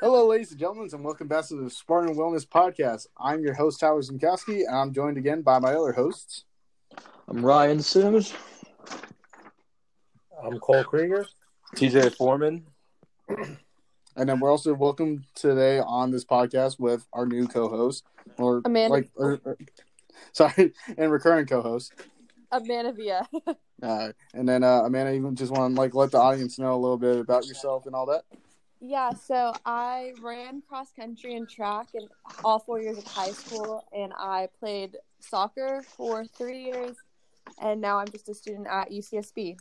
Hello, ladies and gentlemen, and welcome back to the Spartan Wellness Podcast. I'm your host, Tyler Zinkowski, and I'm joined again by my other hosts. I'm Ryan Sims. I'm Cole Krieger. TJ Foreman. And then we're also welcome today on this podcast with our new co-host, or Amanda. like, or, or- sorry, and recurring co-host. Amanda Villa. Uh, and then uh, Amanda, even just want to like let the audience know a little bit about yourself and all that. Yeah, so I ran cross country and track in all four years of high school, and I played soccer for three years, and now I'm just a student at UCSB.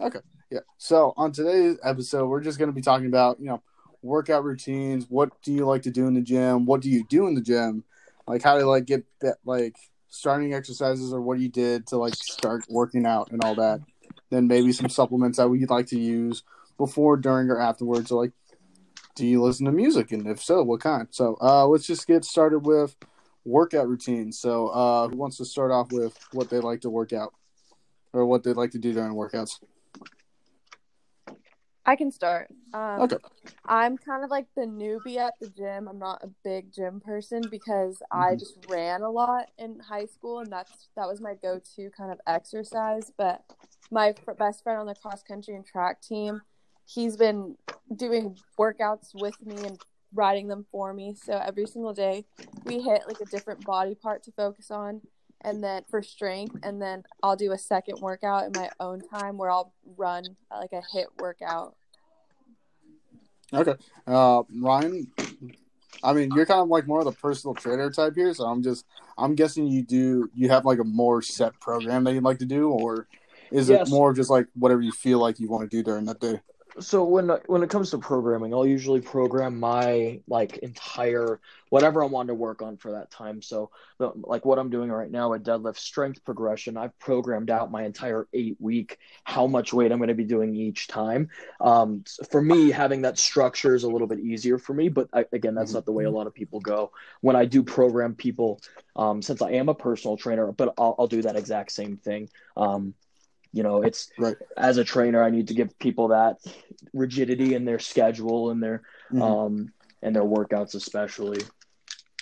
Okay, yeah. So on today's episode, we're just going to be talking about you know workout routines. What do you like to do in the gym? What do you do in the gym? Like how to like get that like starting exercises or what you did to like start working out and all that. Then maybe some supplements that we'd like to use before, during, or afterwards. Like, do you listen to music? And if so, what kind? So uh, let's just get started with workout routines. So uh, who wants to start off with what they like to work out or what they like to do during workouts? I can start. Um, Okay. I'm kind of like the newbie at the gym. I'm not a big gym person because I Mhm. just ran a lot in high school, and that's that was my go-to kind of exercise. But my best friend on the cross country and track team, he's been doing workouts with me and writing them for me. So every single day, we HIIT like a different body part to focus on, and then for strength, and then I'll do a second workout in my own time where I'll run like a hit workout. Okay. Uh, Ryan, I mean, you're kind of like more of the personal trainer type here, so I'm just, I'm guessing you do, you have like a more set program that you'd like to do, or is Yes. it more of just like whatever you feel like you want to do during that day? So when when it comes to programming, I'll usually program my like entire whatever I want to work on for that time. So the, like what I'm doing right now at deadlift strength progression, I've programmed out my entire eight week how much weight I'm going to be doing each time. Um, for me, having that structure is a little bit easier for me, but I, again, that's not the way a lot of people go. When I do program people, um, since I am a personal trainer, but I'll, I'll do that exact same thing. Um, you know, it's Right. as a trainer, I need to give people that rigidity in their schedule and their Mhm. um and their workouts especially.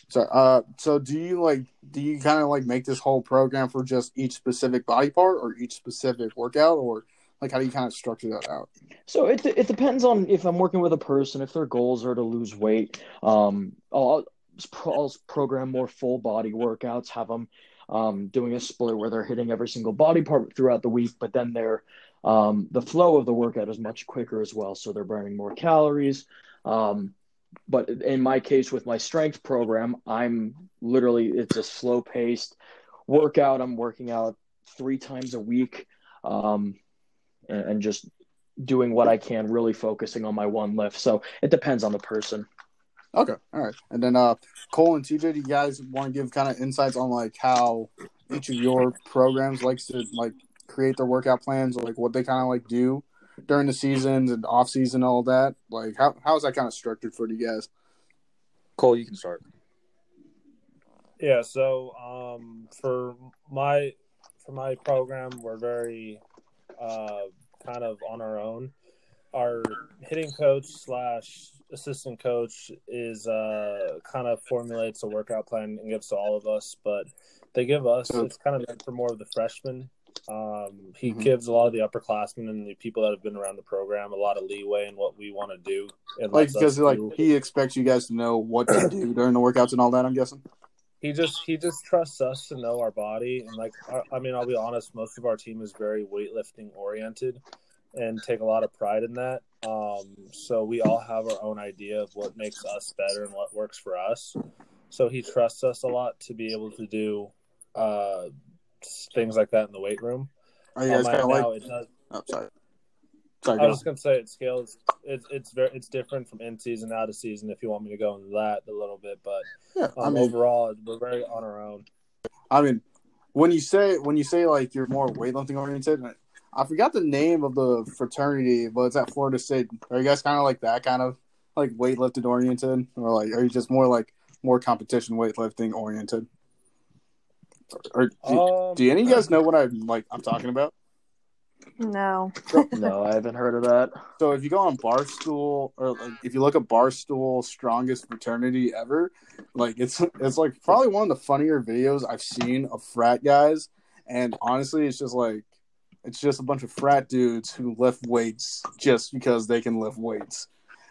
So, uh, so do you like, do you kind of like make this whole program for just each specific body part or each specific workout, or like how do you kind of structure that out? So it it depends on if I'm working with a person, if their goals are to lose weight. Um, I'll, I'll program more full body workouts, have them um, doing a split where they're hitting every single body part throughout the week, but then they're um, the flow of the workout is much quicker as well, so they're burning more calories. Um, but in my case, with my strength program, I'm literally it's a slow paced workout. I'm working out three times a week, um, and, and just doing what I can, really focusing on my one lift. So it depends on the person. Okay, all right. And then uh Cole and TJ, do you guys want to give kind of insights on like how each of your programs likes to like create their workout plans or like what they kind of like do during the seasons and off season all that? Like how how is that kind of structured for you guys? Cole, you can start. Yeah, so um, for my for my program, we're very uh, kind of on our own. Our hitting coach slash assistant coach is uh, kind of formulates a workout plan and gives to all of us, but they give us it's kind of meant for more of the freshmen. Um, he Mhm. gives a lot of the upperclassmen and the people that have been around the program a lot of leeway in what we want to do. and Like because like do- he expects you guys to know what to do during the workouts and all that. I'm guessing. he just he just trusts us to know our body and like I, I mean i'll be honest most of our team is very weightlifting oriented and take a lot of pride in that um, so we all have our own idea of what makes us better and what works for us so he trusts us a lot to be able to do uh, things like that in the weight room Are you Um, guys kind of like? it does Oh, sorry. Sorry. I was just gonna say it scales. It's it's very it's different from in season out of season. If you want me to go into that a little bit, but Yeah, I um, mean, overall we're very on our own. I mean, when you say when you say like you're more weightlifting oriented, I forgot the name of the fraternity, but it's at Florida State. Are you guys kind of like that kind of like weightlifted oriented, or like are you just more like more competition weightlifting oriented? Or do, Um, do any of you guys know what I'm like? I'm talking about. No. No, I haven't heard of that. So if you go on Barstool or like if you look at Barstool strongest fraternity ever, like it's it's like probably one of the funnier videos I've seen of frat guys. And honestly, it's just like it's just a bunch of frat dudes who lift weights just because they can lift weights.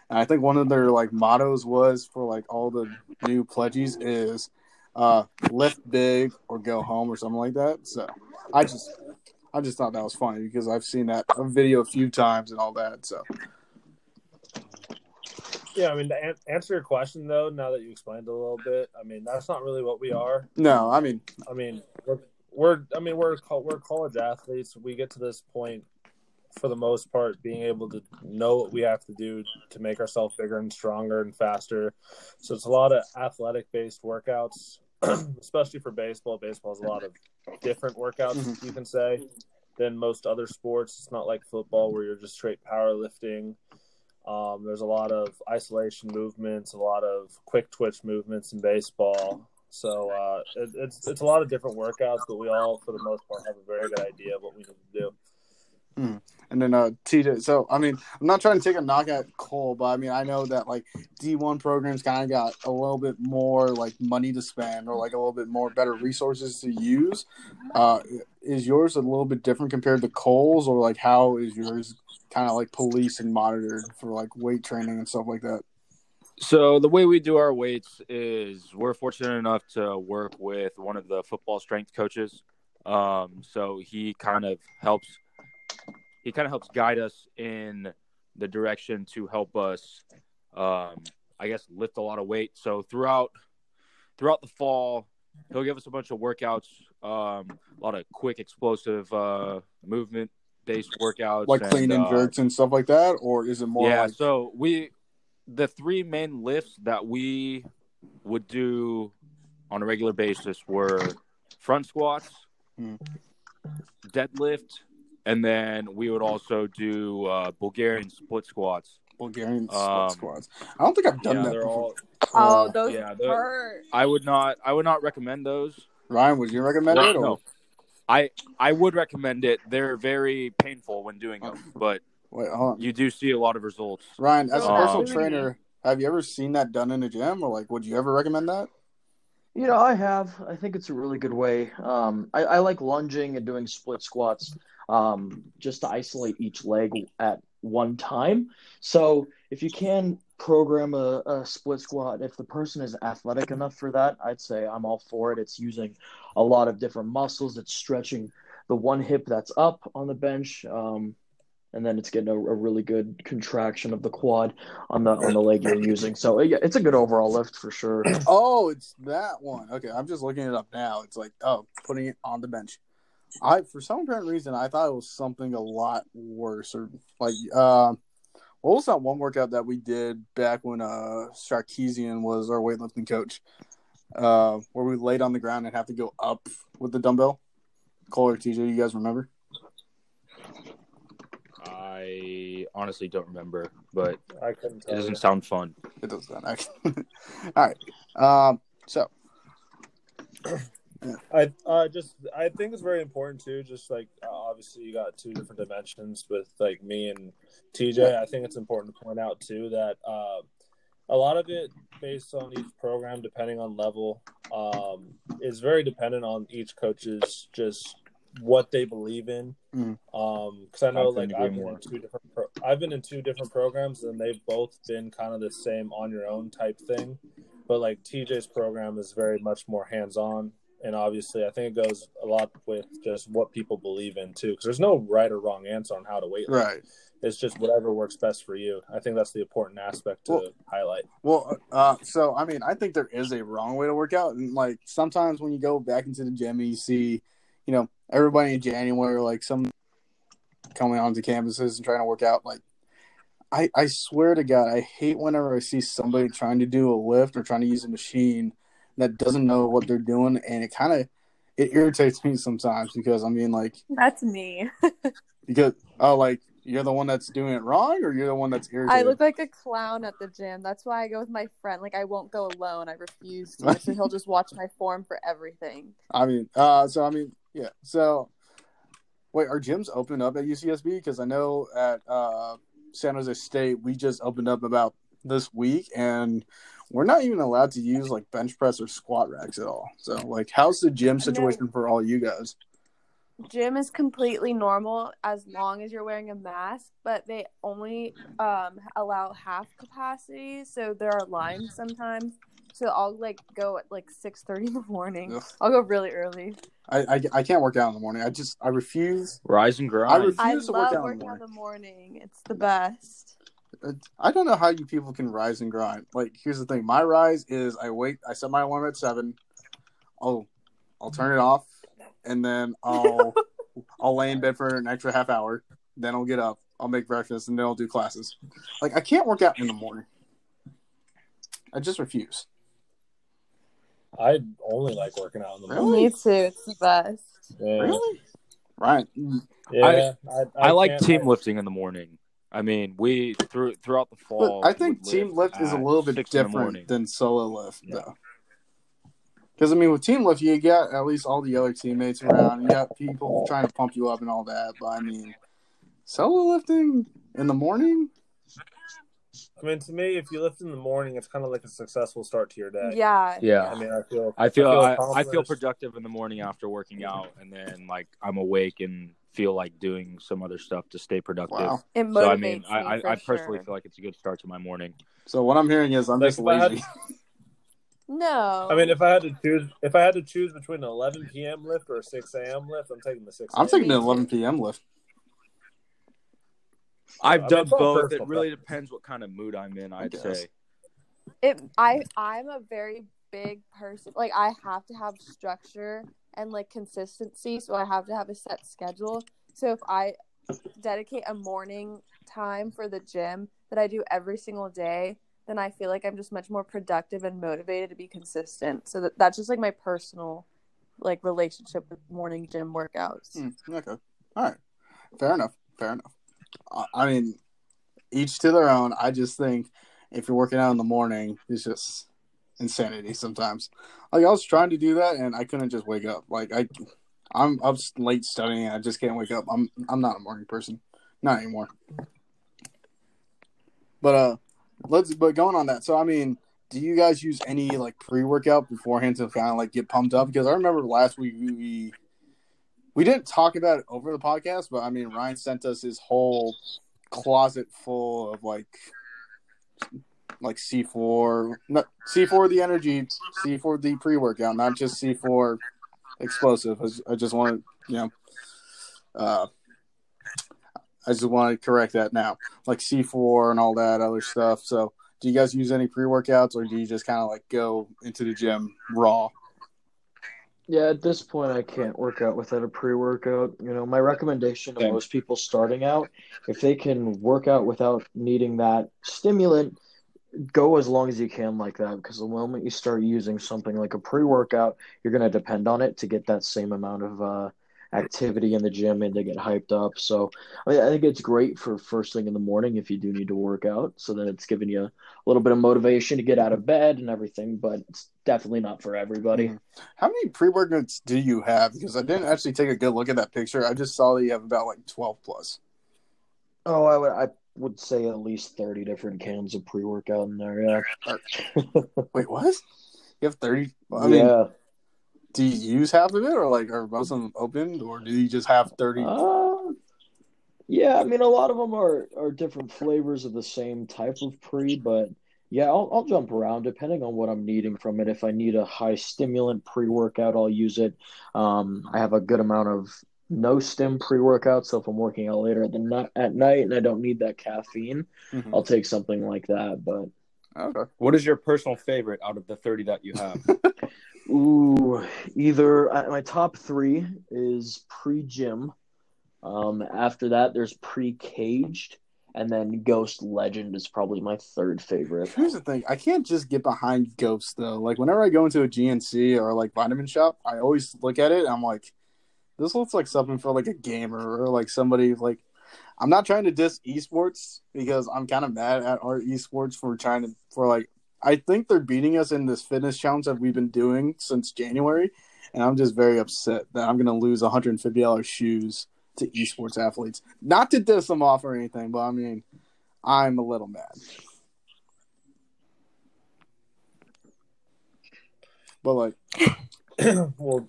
And I think one of their like mottos was for like all the new pledges is uh lift big or go home or something like that. So I just I just thought that was funny because I've seen that video a few times and all that. So Yeah, I mean to an- answer your question though, now that you explained a little bit, I mean that's not really what we are. no, I mean I mean we're, we're I mean we're we're college athletes. We get to this point for the most part being able to know what we have to do to make ourselves bigger and stronger and faster. So it's a lot of athletic based workouts, especially for baseball. Baseball has a lot of different workouts Mhm. you can say than most other sports. It's not like football where you're just straight powerlifting. Um, there's a lot of isolation movements, a lot of quick twitch movements in baseball. So uh, it, it's it's a lot of different workouts, but we all, for the most part, have a very good idea of what we need to do. And then uh TJ. So I mean, I'm not trying to take a knock at Cole, but I mean, I know that like D1 programs kind of got a little bit more like money to spend or like a little bit more better resources to use. Uh, is yours a little bit different compared to Cole's, or like how is yours kind of like policed and monitored for like weight training and stuff like that? So the way we do our weights is we're fortunate enough to work with one of the football strength coaches. Um, so he kind of helps he kind of helps guide us in the direction to help us um, I guess lift a lot of weight. So throughout throughout the fall, he'll give us a bunch of workouts, um, a lot of quick explosive uh, movement based workouts Like and, clean and uh, jerks and stuff like that, or is it more yeah, like so we the three main lifts that we would do on a regular basis were front squats, Hmm. deadlift, and then we would also do uh, Bulgarian split squats. Bulgarian split Um, squats? I don't think I've done yeah, that. before. all Oh, Uh, those yeah, hurt. I would not I would not recommend those. Ryan, would you recommend it? Or? No. I I would recommend it. They're very painful when doing them, but Wait, hold on. you do see a lot of results. Ryan, as a Um, personal trainer, have you ever seen that done in a gym, or like, would you ever recommend that? You know, I have. I think it's a really good way. Um, I, I like lunging and doing split squats um, just to isolate each leg at one time. So if you can program a, a split squat, if the person is athletic enough for that, I'd say I'm all for it. It's using a lot of different muscles. It's stretching the one hip that's up on the bench. Um, and then it's getting a, a really good contraction of the quad on the on the leg you're using. So yeah, it's a good overall lift for sure. Oh, it's that one. Okay, I'm just looking it up now. It's like, oh, putting it on the bench. I, for some apparent reason, I thought it was something a lot worse, or like, uh, what was that one workout that we did back when uh Sarkeesian was our weightlifting coach, uh, where we laid on the ground and have to go up with the dumbbell? Cole TJ, you guys remember? I honestly don't remember, but I couldn't it doesn't you. sound fun. It does that. Actually. All right. Um. So. I uh, just I think it's very important too. Just like uh, obviously you got two different dimensions with like me and TJ. I think it's important to point out too that uh, a lot of it based on each program, depending on level, um, is very dependent on each coach's just what they believe in. Mhm. Um, because I know I like I've been more. in two different pro- I've been in two different programs and they've both been kind of the same on your own type thing. But like TJ's program is very much more hands on and obviously I think it goes a lot with just what people believe in too, because there's no right or wrong answer on how to weight. lift. Right. It's just whatever works best for you. I think that's the important aspect to Well- highlight. Well, uh, so I mean, I think there is a wrong way to work out, and like sometimes when you go back into the gym, and you see, you know, everybody in January, like some coming onto campuses and trying to work out. Like, I I swear to God, I hate whenever I see somebody trying to do a lift or trying to use a machine that doesn't know what they're doing, and it kind of it irritates me sometimes because I mean, like, That's me. because oh, like you're the one that's doing it wrong, or you're the one that's irritated. I look like a clown at the gym. That's why I go with my friend. Like I won't go alone. I refuse to. so he'll just watch my form for everything. I mean, uh, so I mean, yeah. So Wait, are gyms open up at UCSB? Because I know at uh, San Jose State we just opened up about this week, and we're not even allowed to use like bench press or squat racks at all. So, like, how's the gym situation for all you guys? Gym is completely normal as long as you're wearing a mask, but they only um, allow half capacity, so there are lines sometimes. So I'll like go at like six thirty in the morning. Ugh. I'll go really early. I, I I can't work out in the morning. I just I refuse. Rise and grind. I refuse I to work love out in the working out morning. in the morning. It's the best. Uh, I don't know how you people can rise and grind. Like, here's the thing: my rise is I wait. I set my alarm at seven. Oh, I'll turn it off, and then I'll I'll lay in bed for an extra half hour. Then I'll get up. I'll make breakfast, and then I'll do classes. Like, I can't work out in the morning. I just refuse. I only like working out in the Really? morning. Me too. It's the best. Yeah, Really, Ryan? yeah. I, I like can't- team lifting in the morning. I mean, we through throughout the fall. But I think team lift is a little bit 6 in the morning. different than solo lift, Yeah. though. Because I mean, with team lift, you got at least all the other teammates around. You got people trying to pump you up and all that. But I mean, solo lifting in the morning. I mean, to me, if you lift in the morning, it's kind of like a successful start to your day. Yeah. Yeah. I mean, I feel. I feel I, I accomplished. feel productive in the morning after working out, and then like I'm awake and feel like doing some other stuff to stay productive. Wow. It motivates So I mean, I, me I, for I personally sure. feel like it's a good start to my morning. So what I'm hearing is I'm Like, just if had- lazy. No. I mean, if I had to choose, if I had to choose between an 11 p.m. lift or a 6 a.m. lift, I'm taking the 6. I'm taking the 11 p.m. lift. I've done both. personal It really depends what kind of mood I'm in. I'd guess. say. it I I'm a very big person. Like I have to have structure and like consistency, so I have to have a set schedule. So if I dedicate a morning time for the gym that I do every single day, then I feel like I'm just much more productive and motivated to be consistent. So that, that's just like my personal like relationship with morning gym workouts. Hmm, okay. All right. Fair enough. Fair enough. I- mean, each to their own. I just think if you're working out in the morning, it's just insanity sometimes. Like I was trying to do that and I couldn't just wake up. Like I, I'm up late studying. I just can't wake up. I'm I'm not a morning person, not anymore. But uh, let's. But going on that. So I mean, do you guys use any like pre workout beforehand to kind of like get pumped up? Because I remember last week we we didn't talk about it over the podcast, but I mean Ryan sent us his whole closet full of like like C four, C four the energy, C four the pre workout, not just C four explosive. I just, want to you know, uh, I just want to correct that now, like C four and all that other stuff. So, do you guys use any pre workouts, or do you just kind of like go into the gym raw? Yeah, at this point, I can't work out without a pre workout. You know, my recommendation to most people starting out, if they can work out without needing that stimulant, go as long as you can like that. Because the moment you start using something like a pre workout, you're going to depend on it to get that same amount of uh, activity in the gym and to get hyped up. So I, mean, I think it's great for first thing in the morning if you do need to work out. So then it's giving you a little bit of motivation to get out of bed and everything, but it's definitely not for everybody. Mhm. How many pre workouts do you have? Because I didn't actually take a good look at that picture. I just saw that you have about like twelve plus. Oh, I would I would say at least thirty different cans of pre workout in there. Yeah, Wait, what? You have thirty? I mean, yeah. Do you use half of it, or like are most of them opened, or do you just have thirty? Uh, yeah, I mean a lot of them are are different flavors of the same type of pre, but yeah, I'll I'll jump around depending on what I'm needing from it. If I need a high stimulant pre workout, I'll use it. Um, I have a good amount of no stim pre workout, so if I'm working out later at the night at night and I don't need that caffeine, Mhm. I'll take something like that. But Okay. What is your personal favorite out of the 30 that you have? Ooh, either uh, my top three is Pre JYM. Um, after that, there's PreKaged, and then Ghost Legend is probably my third favorite. Here's the thing: I can't just get behind Ghost though. Like whenever I go into a GNC or like vitamin shop, I always look at it. and I'm like, this looks like something for like a gamer or like somebody like. I'm not trying to diss esports because I'm kind of mad at our esports for trying to for like. I think they're beating us in this fitness challenge that we've been doing since January, and I'm just very upset that I'm gonna lose 150 dollars shoes to esports athletes. Not to diss them off or anything, but I mean, I'm a little mad. But like, well,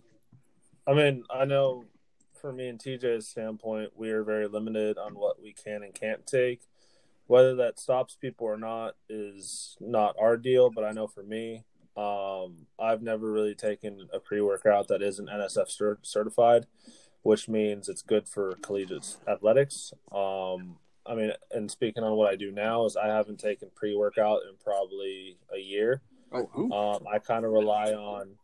I mean, I know for me and TJ's standpoint, we are very limited on what we can and can't take. Whether that stops people or not is not our deal, but I know for me, um, I've never really taken a pre workout that isn't NSF certified, which means it's good for collegiate athletics. Um, I mean, and speaking on what I do now is I haven't taken pre workout in probably a year. Oh, um, I kind of rely on.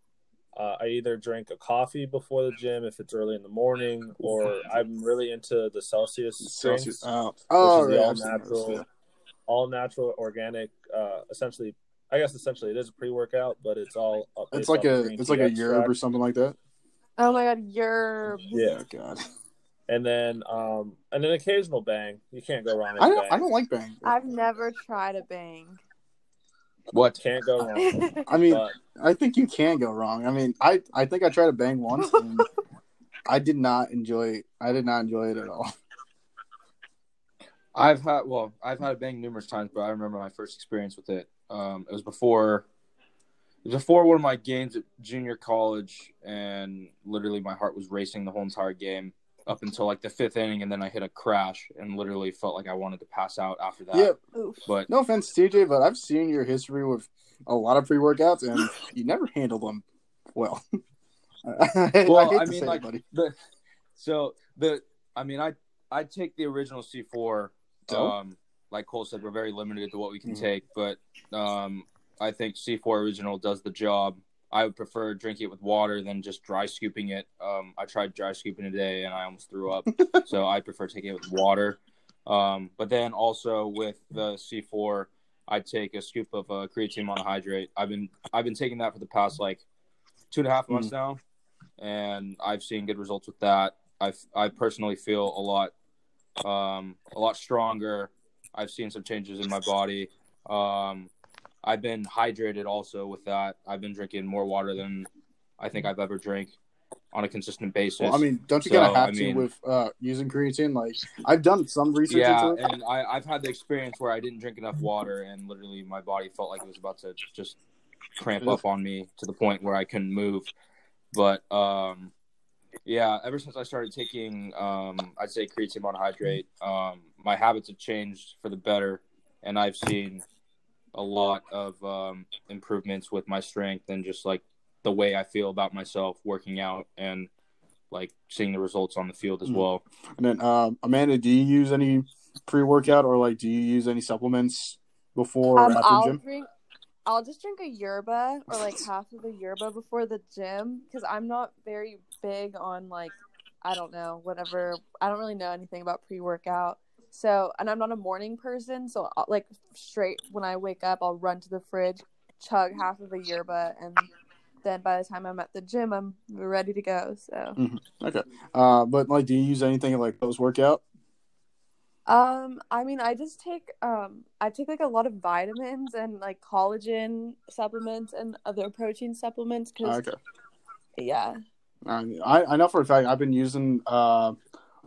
Uh, I either drink a coffee before the gym if it's early in the morning, or I'm really into the Celsius Celsius. drinks, Oh, oh which is the yeah, all I've seen those, natural, yeah. all natural, organic. Uh, essentially, I guess essentially it is a pre workout, but it's all. It's like a it's like a yerb or something like that. Oh my god, you're Yeah, Oh god, and then um, and an occasional bang. You can't go wrong with I a don't bang. I don't like bang. I've never tried a bang. What? Can't go wrong. I mean, But I think you can go wrong. I mean, I I think I tried to bang once, and I did not enjoy. I did not enjoy it at all. I've had well, I've had a bang numerous times, but I remember my first experience with it. Um, it was before, it was before one of my games at junior college, and literally my heart was racing the whole entire game up until like the fifth inning, and then I hit a crash and literally felt like I wanted to pass out after that. Yeah, But no offense, TJ, but I've seen your history with a lot of pre workouts, and you never handle them well. I, Well, I, hate I to mean, say like- it, buddy. the so the I mean I I take the original C four. Dope. Um, like Cole said, we're very limited to what we can Mhm. take, but um, I think C four original does the job. I would prefer drinking it with water than just dry scooping it. Um, I tried dry scooping today and I almost threw up, so I prefer taking it with water. Um, but then also with the C four, I take a scoop of uh, creatine monohydrate. I've been I've been taking that for the past like two and a half months now, and I've seen good results with that. I I personally feel a lot um, a lot stronger. I've seen some changes in my body. Um, I've been hydrated also with that. I've been drinking more water than I think I've ever drank on a consistent basis. Well, I mean, don't you So, kind of have I to mean- with uh, using creatine? Like, I've done some research yeah, into it. and I, I've had the experience where I didn't drink enough water, and literally my body felt like it was about to just cramp up on me to the point where I couldn't move. But um, yeah, ever since I started taking, um, I'd say creatine monohydrate, um, my habits have changed for the better, and I've seen a lot of um, improvements with my strength and just like the way I feel about myself working out and like seeing the results on the field as Mhm. well. And then, um, Amanda, do you use any pre workout or like, do you use any supplements before or Um, after I'll gym? drink. I'll just drink a yerba or like half of a yerba before the gym because I'm not very big on like I don't know whatever. I don't really know anything about pre workout. So and I'm not a morning person, so I'll, like straight when I wake up, I'll run to the fridge, chug half of a yerba, and then by the time I'm at the gym, I'm ready to go. So Okay. Uh, but like, do you use anything like post workout? Um, I mean, I just take um, I take like a lot of vitamins and like collagen supplements and other protein supplements because Okay. yeah, I, I know for a fact I've been using uh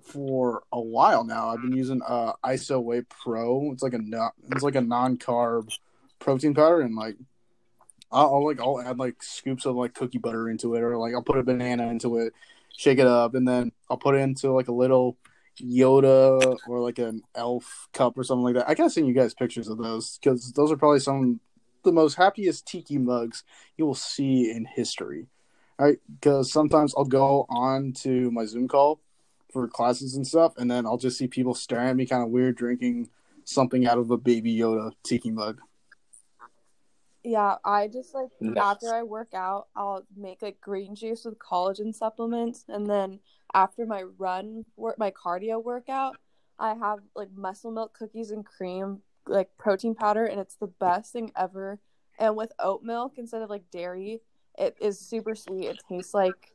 for a while now. I've been using uh ISO Whey Pro. It's like a no- it's like a non carb protein powder, and like I'll, I'll like I'll add like scoops of like cookie butter into it, or like I'll put a banana into it, shake it up, and then I'll put it into like a little Yoda or like an Elf cup or something like that. I gotta send you guys pictures of those because those are probably some the most happiest tiki mugs you will see in history right? Because sometimes I'll go on to my Zoom call for classes and stuff, and then I'll just see people staring at me kind of weird, drinking something out of a Baby Yoda tiki mug. yeah. I just like Nice. after I work out, I'll make like green juice with collagen supplements, and then after my run work, my cardio workout, I have like muscle milk cookies and cream, like protein powder, and it's the best thing ever. And with oat milk instead of like dairy, it is super sweet. It tastes like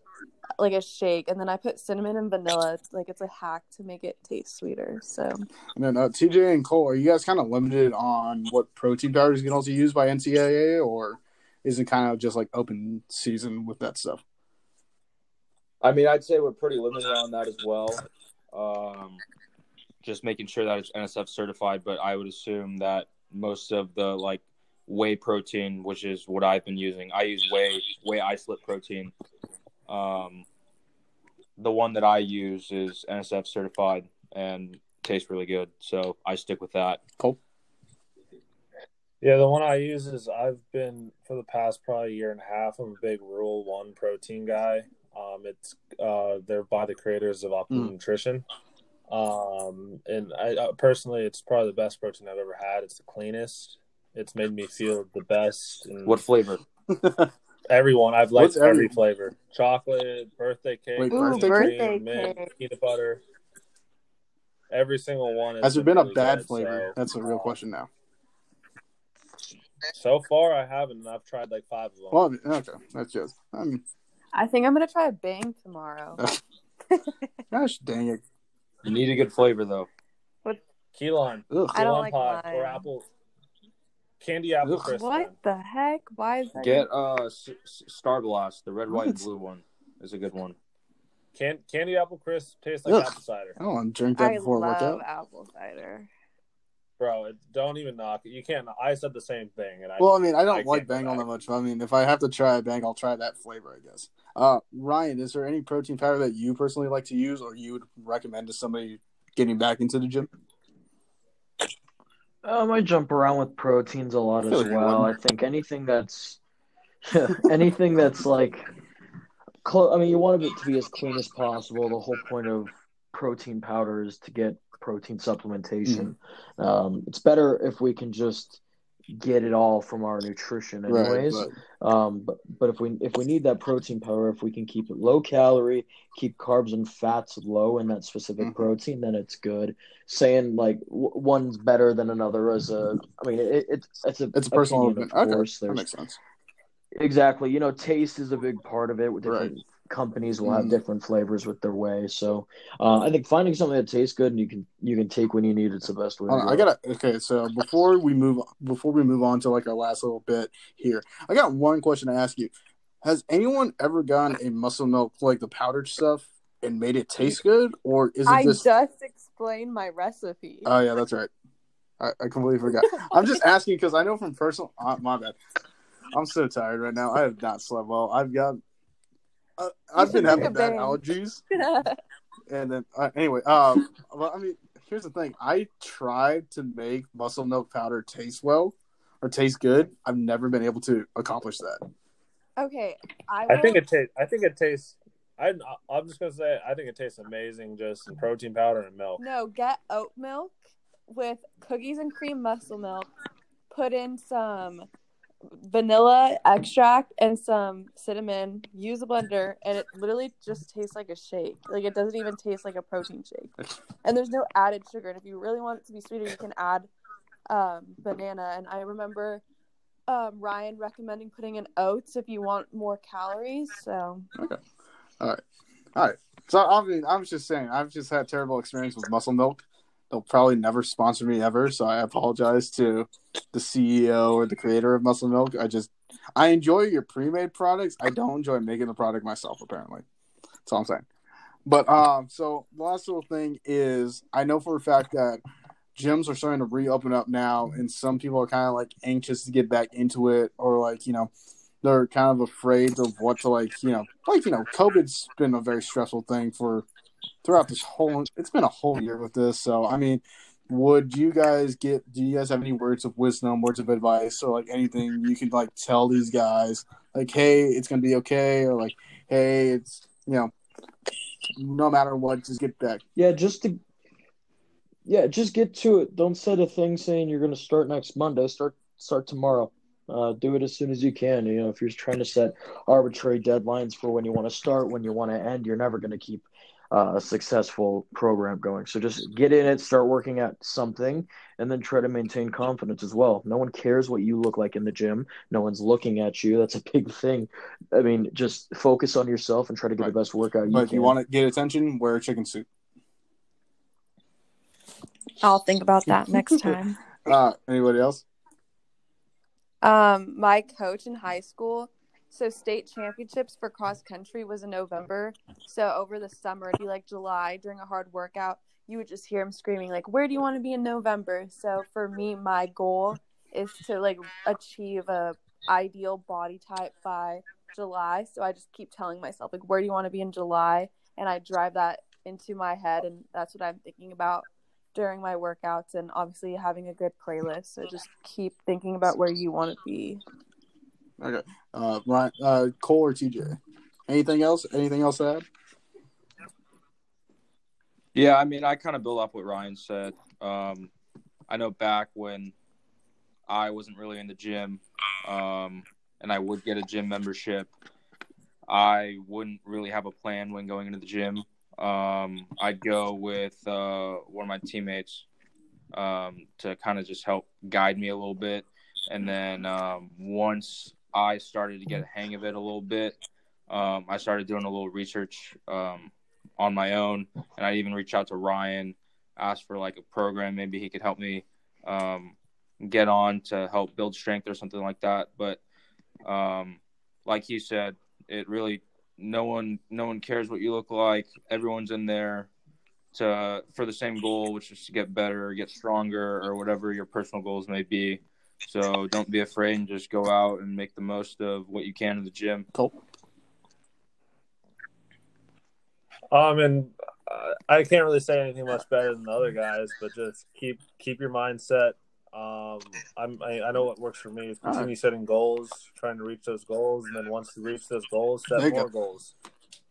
like a shake, and then I put cinnamon and vanilla. It's like it's a hack to make it taste sweeter. So And then uh, TJ and Cole, are you guys kind of limited on what protein powders you can also use by NCAA, or is it kind of just like open season with that stuff? I mean, I'd say we're pretty limited on that as well. Um, just making sure that it's NSF certified, but I would assume that most of the like whey protein, which is what I've been using, I use whey whey isolate protein. Um, the one that I use is NSF certified and tastes really good, so I stick with that. Cool. Yeah, the one I use is I've been for the past probably year and a half. I'm a big Rule One protein guy. Um, it's uh, they're by the creators of Optimum Mm. Nutrition. Um, and I uh, personally, it's probably the best protein I've ever had. It's the cleanest. It's made me feel the best. And What flavor? everyone I've liked What's every- every flavor: chocolate, birthday cake, Wait, birthday birthday cream, mint, cake. peanut butter. Every single one. Has there been a really bad good, flavor? so, That's a real question now. So far, I haven't, and I've tried like five of them. Well, I mean, okay, that's just. I mean, I think I'm gonna try a bang tomorrow. gosh dang it. You need a good flavor thoh. Key lime, Ugh. I don't key like lime or lime. apple candy apple Ugh. crisp. what the heck? Why is that? Get uh S- S- Star Blast, the red, white, and blue one is a good one. Can- candy apple crisp tastes like Ugh. apple cider, I don't want to drink that I before I work love out. apple cider. bro. It, don't even knock it. You can't. I said the same thing, and I. Well, I mean, I don't I like can't go Bang all that back. much. I mean, if I have to try a Bang, I'll try that flavor, I guess. Uh, Ryan, is there any protein powder that you personally like to use, or you would recommend to somebody getting back into the gym? Um, I jump around with proteins a lot as well. I think anything that's anything that's like, clo- I mean, you want it to be as clean as possible. The whole point of protein powder is to get protein supplementation. Um, it's better if we can just get it all from our nutrition, anyways. Right, Um, but but if we if we need that protein power, if we can keep it low calorie, keep carbs and fats low in that specific Mhm. protein, then it's good. Saying like w- one's better than another as a, I mean, it, it's it's a it's a personal opinion, of Okay, course. that makes sense. exactly, you know, taste is a big part of it. With different companies will have Mhm. different flavors with their whey. So uh, I think finding something that tastes good and you can you can take when you need it's the best way. Hold to on, I gotta okay. So before we move before we move on to like our last little bit here, I got one question to ask you. Has anyone ever gotten a muscle milk like the powdered stuff and made it taste good, or is it I just? just explained my recipe. Oh yeah, that's right. I, I completely forgot. I'm just asking because I know from personal. Uh, my bad. I'm so tired right now. I have not slept well. I've got. Uh, I've been having bad allergies, and then uh, anyway. Um, well, I mean, here's the thing. I tried to make muscle milk powder taste well or taste good. I've never been able to accomplish that. okay, I, I think it tastes. I think it tastes. I, I'm just gonna say. I think it tastes amazing, just in protein powder and milk. No, get oat milk with cookies and cream muscle milk. Put in some vanilla extract and some cinnamon. Use a blender, and it literally just tastes like a shake. Like it doesn't even taste like a protein shake. And there's no added sugar. And if you really want it to be sweeter, you can add um, banana. And I remember um, Ryan recommending putting in oats if you want more calories. So Okay. all right, all right. So I mean, I was just saying, I've just had terrible experience with muscle milk. They'll probably never sponsor me ever, so I apologize to the CEO or the creator of Muscle Milk. I just I enjoy your pre-made products. I don't enjoy making the product myself. Apparently, that's all I'm saying. But um, so the last little thing is, I know for a fact that gyms are starting to reopen up now, and some people are kind of like anxious to get back into it, or like you know, they're kind of afraid of what to like, you know, like you know, COVID's been a very stressful thing for throughout this whole. It's been a whole year with this, so I mean, would you guys get? Do you guys have any words of wisdom, words of advice, or like anything you could like tell these guys, like, hey, it's gonna be okay, or like, hey, it's you know, no matter what, just get back. Yeah, just to yeah, just get to it. Don't set a thing saying you're to start next Monday. Start start tomorrow. Uh, do it as soon as you can. You know, if you're trying to set arbitrary deadlines for when you want to start, when you want to end, you're never going to keep uh, a successful program going. So just get in it, start working at something, and then try to maintain confidence as well. No one cares what you look like in the gym. No one's looking at you. That's a big thing. I mean, just focus on yourself and try to get Right. the best workout you But if can. you want to get attention, wear a chicken suit. I'll think about that next time. Uh, anybody else? Um, my coach in high school, So state championships for cross country was in November. So over the summer, it'd be like July during a hard workout. You would just hear him screaming like, "Where do you want to be in November?" So for me, my goal is to like achieve a ideal body type by July. So I just keep telling myself like, "Where do you want to be in July?" And I drive that into my head, and that's what I'm thinking about during my workouts. And obviously having a good playlist. So just keep thinking about where you want to be. Okay. Uh, Ryan, uh, Cole or TJ? Anything else? Anything else to add? Yeah, I mean, I kind of build off what Ryan said. Um, I know back when I wasn't really in the gym, um, and I would get a gym membership, I wouldn't really have a plan when going into the gym. Um, I'd go with uh, one of my teammates um, to kind of just help guide me a little bit. And then um, once I started to get a hang of it a little bit, um, I started doing a little research um, on my own, and I even reached out to Ryan, asked for like a program, maybe he could help me um, get on to help build strength or something like that. But um, like he said, it really no one no one cares what you look like. Everyone's in there to for the same goal, which is to get better, get stronger, or whatever your personal goals may be. So don't be afraid and just go out and make the most of what you can in the gym. Cole. Um, and uh, I can't really say anything much better than the other guys, but just keep keep your mindset. Um, I'm I, I know what works for me is All continue setting goals, trying to reach those goals, and then once you reach those goals, set more go. goals.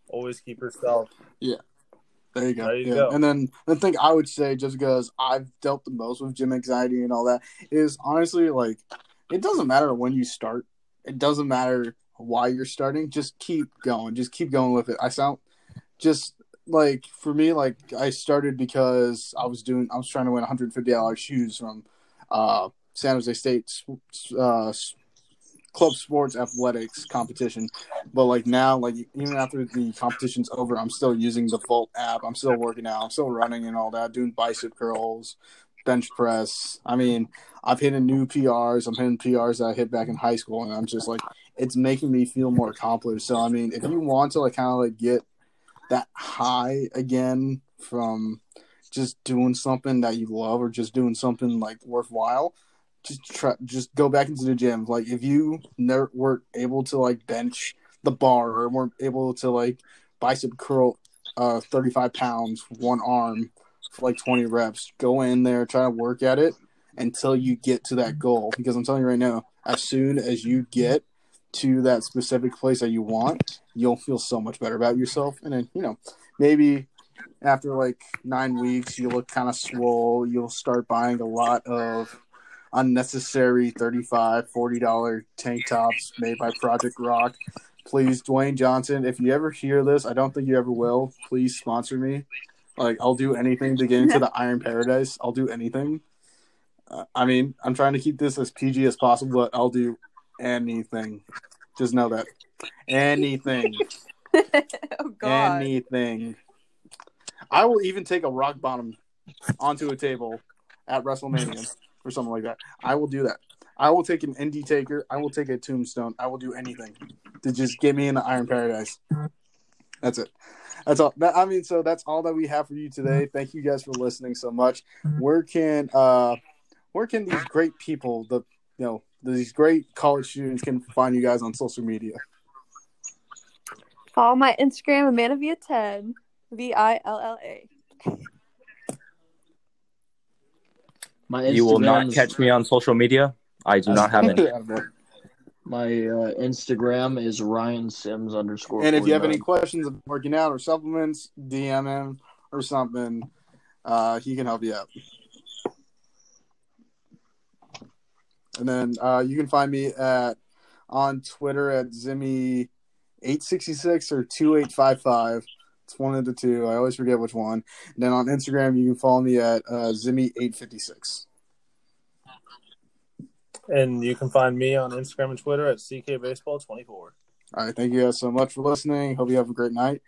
Always keep yourself. There you go. There you yeah. go. And then the thing I would say, just because I've dealt the most with gym anxiety and all that, is honestly like it doesn't matter when you start. It doesn't matter why you're starting. Just keep going. Just keep going with it. I sound just like for me, like I started because I was doing. I was trying to win 150 dollars shoes from uh, San Jose State uh, club sports athletics competition. But like now, like even after the competition's over, I'm still using the Volt app. I'm still working out. I'm still running and all that, doing bicep curls, bench press. I mean, I've hit new PRs. I'm hitting PRs that I hit back in high school, and I'm just like, it's making me feel more accomplished. So I mean, if you want to like kind of like get that high again from just doing something that you love or just doing something like worthwhile just try just go back into the gym. Like if you never weren't able to like bench the bar or weren't able to like bicep curl uh 35 pounds one arm for like 20 reps go in there try to work at it until you get to that goal. Because i'm telling you right now as soon as you get to that specific place that you want you'll feel so much better about yourself. And then you know maybe after like nine weeks you look kind of swole. You'll start buying a lot of unnecessary 35 40 dollar tank tops made by project rock. Please dwayne johnson if you ever hear this i don't think you ever will please sponsor me. Like i'll do anything to get into the iron paradise. I'll do anything. Uh, i mean i'm trying to keep this as pg as possible but i'll do anything. Just know that. Anything. Oh God. anything. I will even take a rock bottom onto a table at WrestleMania or something like that. I will do that. I will take an Undertaker. I will take a tombstone. I will do anything to just get me in the Iron Paradise. That's it. That's all. I mean, so that's all that we have for you today. Thank you guys for listening so much. Where can uh, where can these great people, the you know, these great college students, can find you guys on social media? Follow my Instagram, Amanda Villa 10, V I L L A. My You will not catch me on social media. I do not have any. My uh, Instagram is Ryan Sims underscore. And if you have any questions of working out or supplements, DM him or something. Uh, he can help you out. And then uh, you can find me at on Twitter at Zimmy eight sixty six or two eight five five. It's one of the two. I always forget which one. And then on Instagram, you can follow me at uh, Zimmy eight fifty six. And you can find me on Instagram and Twitter at CK Baseball 24. All right, thank you guys so much for listening. Hope you have a great night.